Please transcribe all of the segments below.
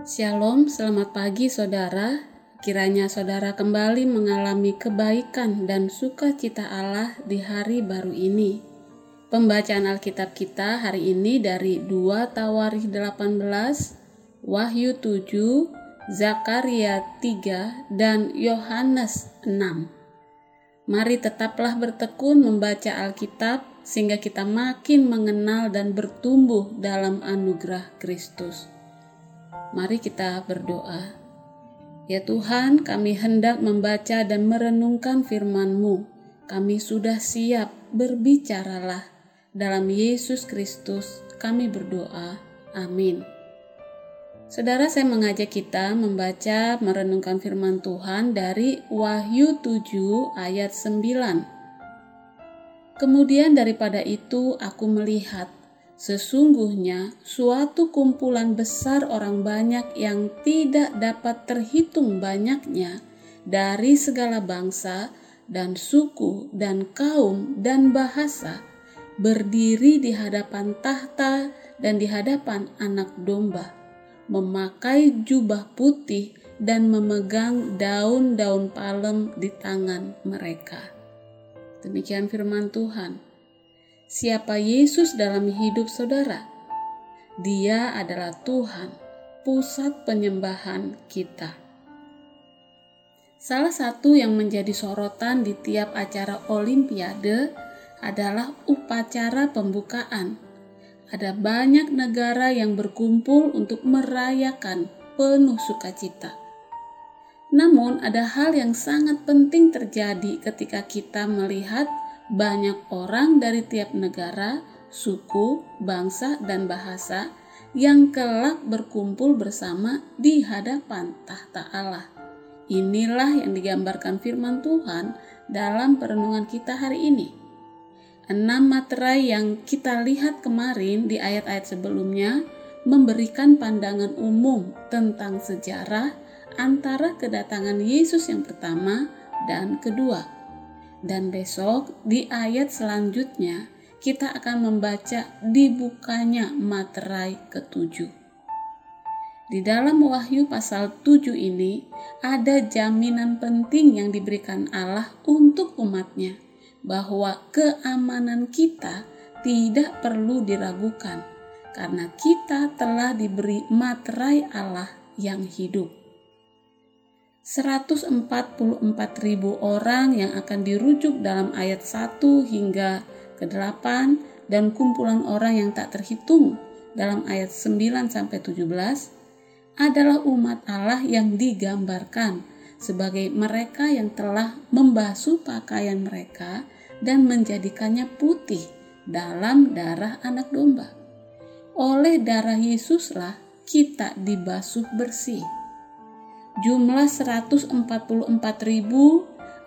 Shalom, selamat pagi saudara. Kiranya saudara kembali mengalami kebaikan dan sukacita Allah di hari baru ini. Pembacaan Alkitab kita hari ini dari 2 Tawarikh 18, Wahyu 7, Zakaria 3, dan Yohanes 6. Mari tetaplah bertekun membaca Alkitab sehingga kita makin mengenal dan bertumbuh dalam anugerah Kristus. Mari kita berdoa. Ya Tuhan, kami hendak membaca dan merenungkan firman-Mu. Kami sudah siap, berbicaralah. Dalam Yesus Kristus kami berdoa. Amin. Saudara, saya mengajak kita membaca merenungkan firman Tuhan dari Wahyu 7 ayat 9. Kemudian daripada itu aku melihat Sesungguhnya suatu kumpulan besar orang banyak yang tidak dapat terhitung banyaknya dari segala bangsa dan suku dan kaum dan bahasa berdiri di hadapan tahta dan di hadapan anak domba memakai jubah putih dan memegang daun-daun palem di tangan mereka. Demikian firman Tuhan siapa Yesus dalam hidup saudara. Dia adalah Tuhan, pusat penyembahan kita. Salah satu yang menjadi sorotan di tiap acara Olimpiade adalah upacara pembukaan. Ada banyak negara yang berkumpul untuk merayakan penuh sukacita. Namun, ada hal yang sangat penting terjadi ketika kita melihat banyak orang dari tiap negara, suku, bangsa, dan bahasa yang kelak berkumpul bersama di hadapan tahta Allah. Inilah yang digambarkan firman Tuhan dalam perenungan kita hari ini. Enam materai yang kita lihat kemarin di ayat-ayat sebelumnya memberikan pandangan umum tentang sejarah antara kedatangan Yesus yang pertama dan kedua dan besok di ayat selanjutnya kita akan membaca dibukanya materai ketujuh. Di dalam Wahyu pasal 7 ini ada jaminan penting yang diberikan Allah untuk umatnya bahwa keamanan kita tidak perlu diragukan karena kita telah diberi materai Allah yang hidup. 144 ribu orang yang akan dirujuk dalam ayat 1 hingga ke-8 dan kumpulan orang yang tak terhitung dalam ayat 9 sampai 17 adalah umat Allah yang digambarkan sebagai mereka yang telah membasuh pakaian mereka dan menjadikannya putih dalam darah anak domba. Oleh darah Yesuslah kita dibasuh bersih jumlah 144.000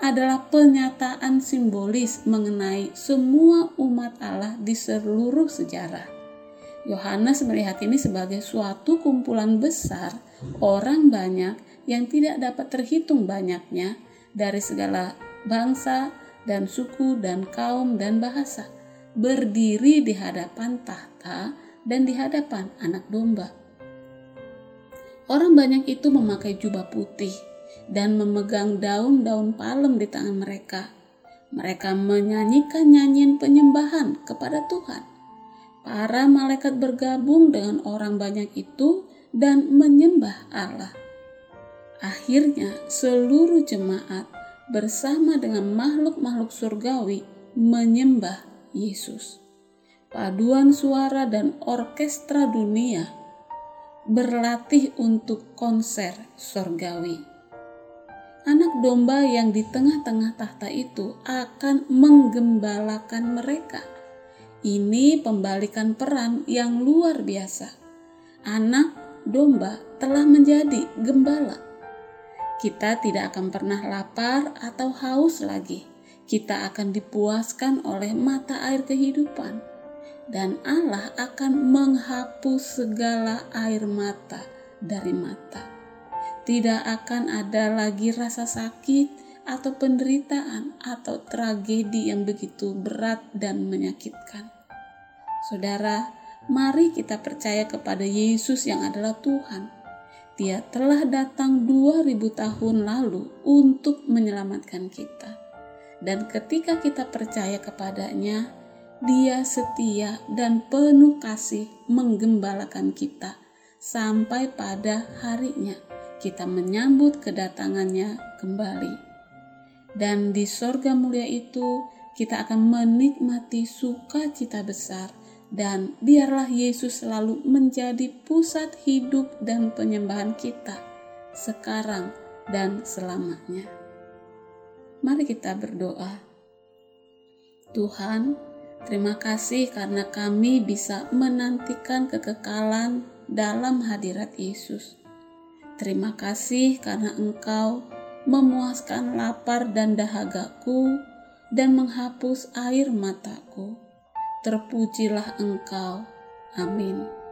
adalah pernyataan simbolis mengenai semua umat Allah di seluruh sejarah. Yohanes melihat ini sebagai suatu kumpulan besar orang banyak yang tidak dapat terhitung banyaknya dari segala bangsa dan suku dan kaum dan bahasa berdiri di hadapan tahta dan di hadapan anak domba. Orang banyak itu memakai jubah putih dan memegang daun-daun palem di tangan mereka. Mereka menyanyikan nyanyian penyembahan kepada Tuhan. Para malaikat bergabung dengan orang banyak itu dan menyembah Allah. Akhirnya, seluruh jemaat bersama dengan makhluk-makhluk surgawi menyembah Yesus. Paduan suara dan orkestra dunia berlatih untuk konser sorgawi. Anak domba yang di tengah-tengah tahta itu akan menggembalakan mereka. Ini pembalikan peran yang luar biasa. Anak domba telah menjadi gembala. Kita tidak akan pernah lapar atau haus lagi. Kita akan dipuaskan oleh mata air kehidupan dan Allah akan menghapus segala air mata dari mata. Tidak akan ada lagi rasa sakit atau penderitaan atau tragedi yang begitu berat dan menyakitkan. Saudara, mari kita percaya kepada Yesus yang adalah Tuhan. Dia telah datang 2000 tahun lalu untuk menyelamatkan kita. Dan ketika kita percaya kepadanya, dia setia dan penuh kasih menggembalakan kita sampai pada harinya kita menyambut kedatangannya kembali. Dan di sorga mulia itu kita akan menikmati sukacita besar dan biarlah Yesus selalu menjadi pusat hidup dan penyembahan kita sekarang dan selamanya. Mari kita berdoa. Tuhan, terima kasih karena kami bisa menantikan kekekalan dalam hadirat Yesus. Terima kasih karena Engkau memuaskan lapar dan dahagaku dan menghapus air mataku terpujilah engkau. Amin.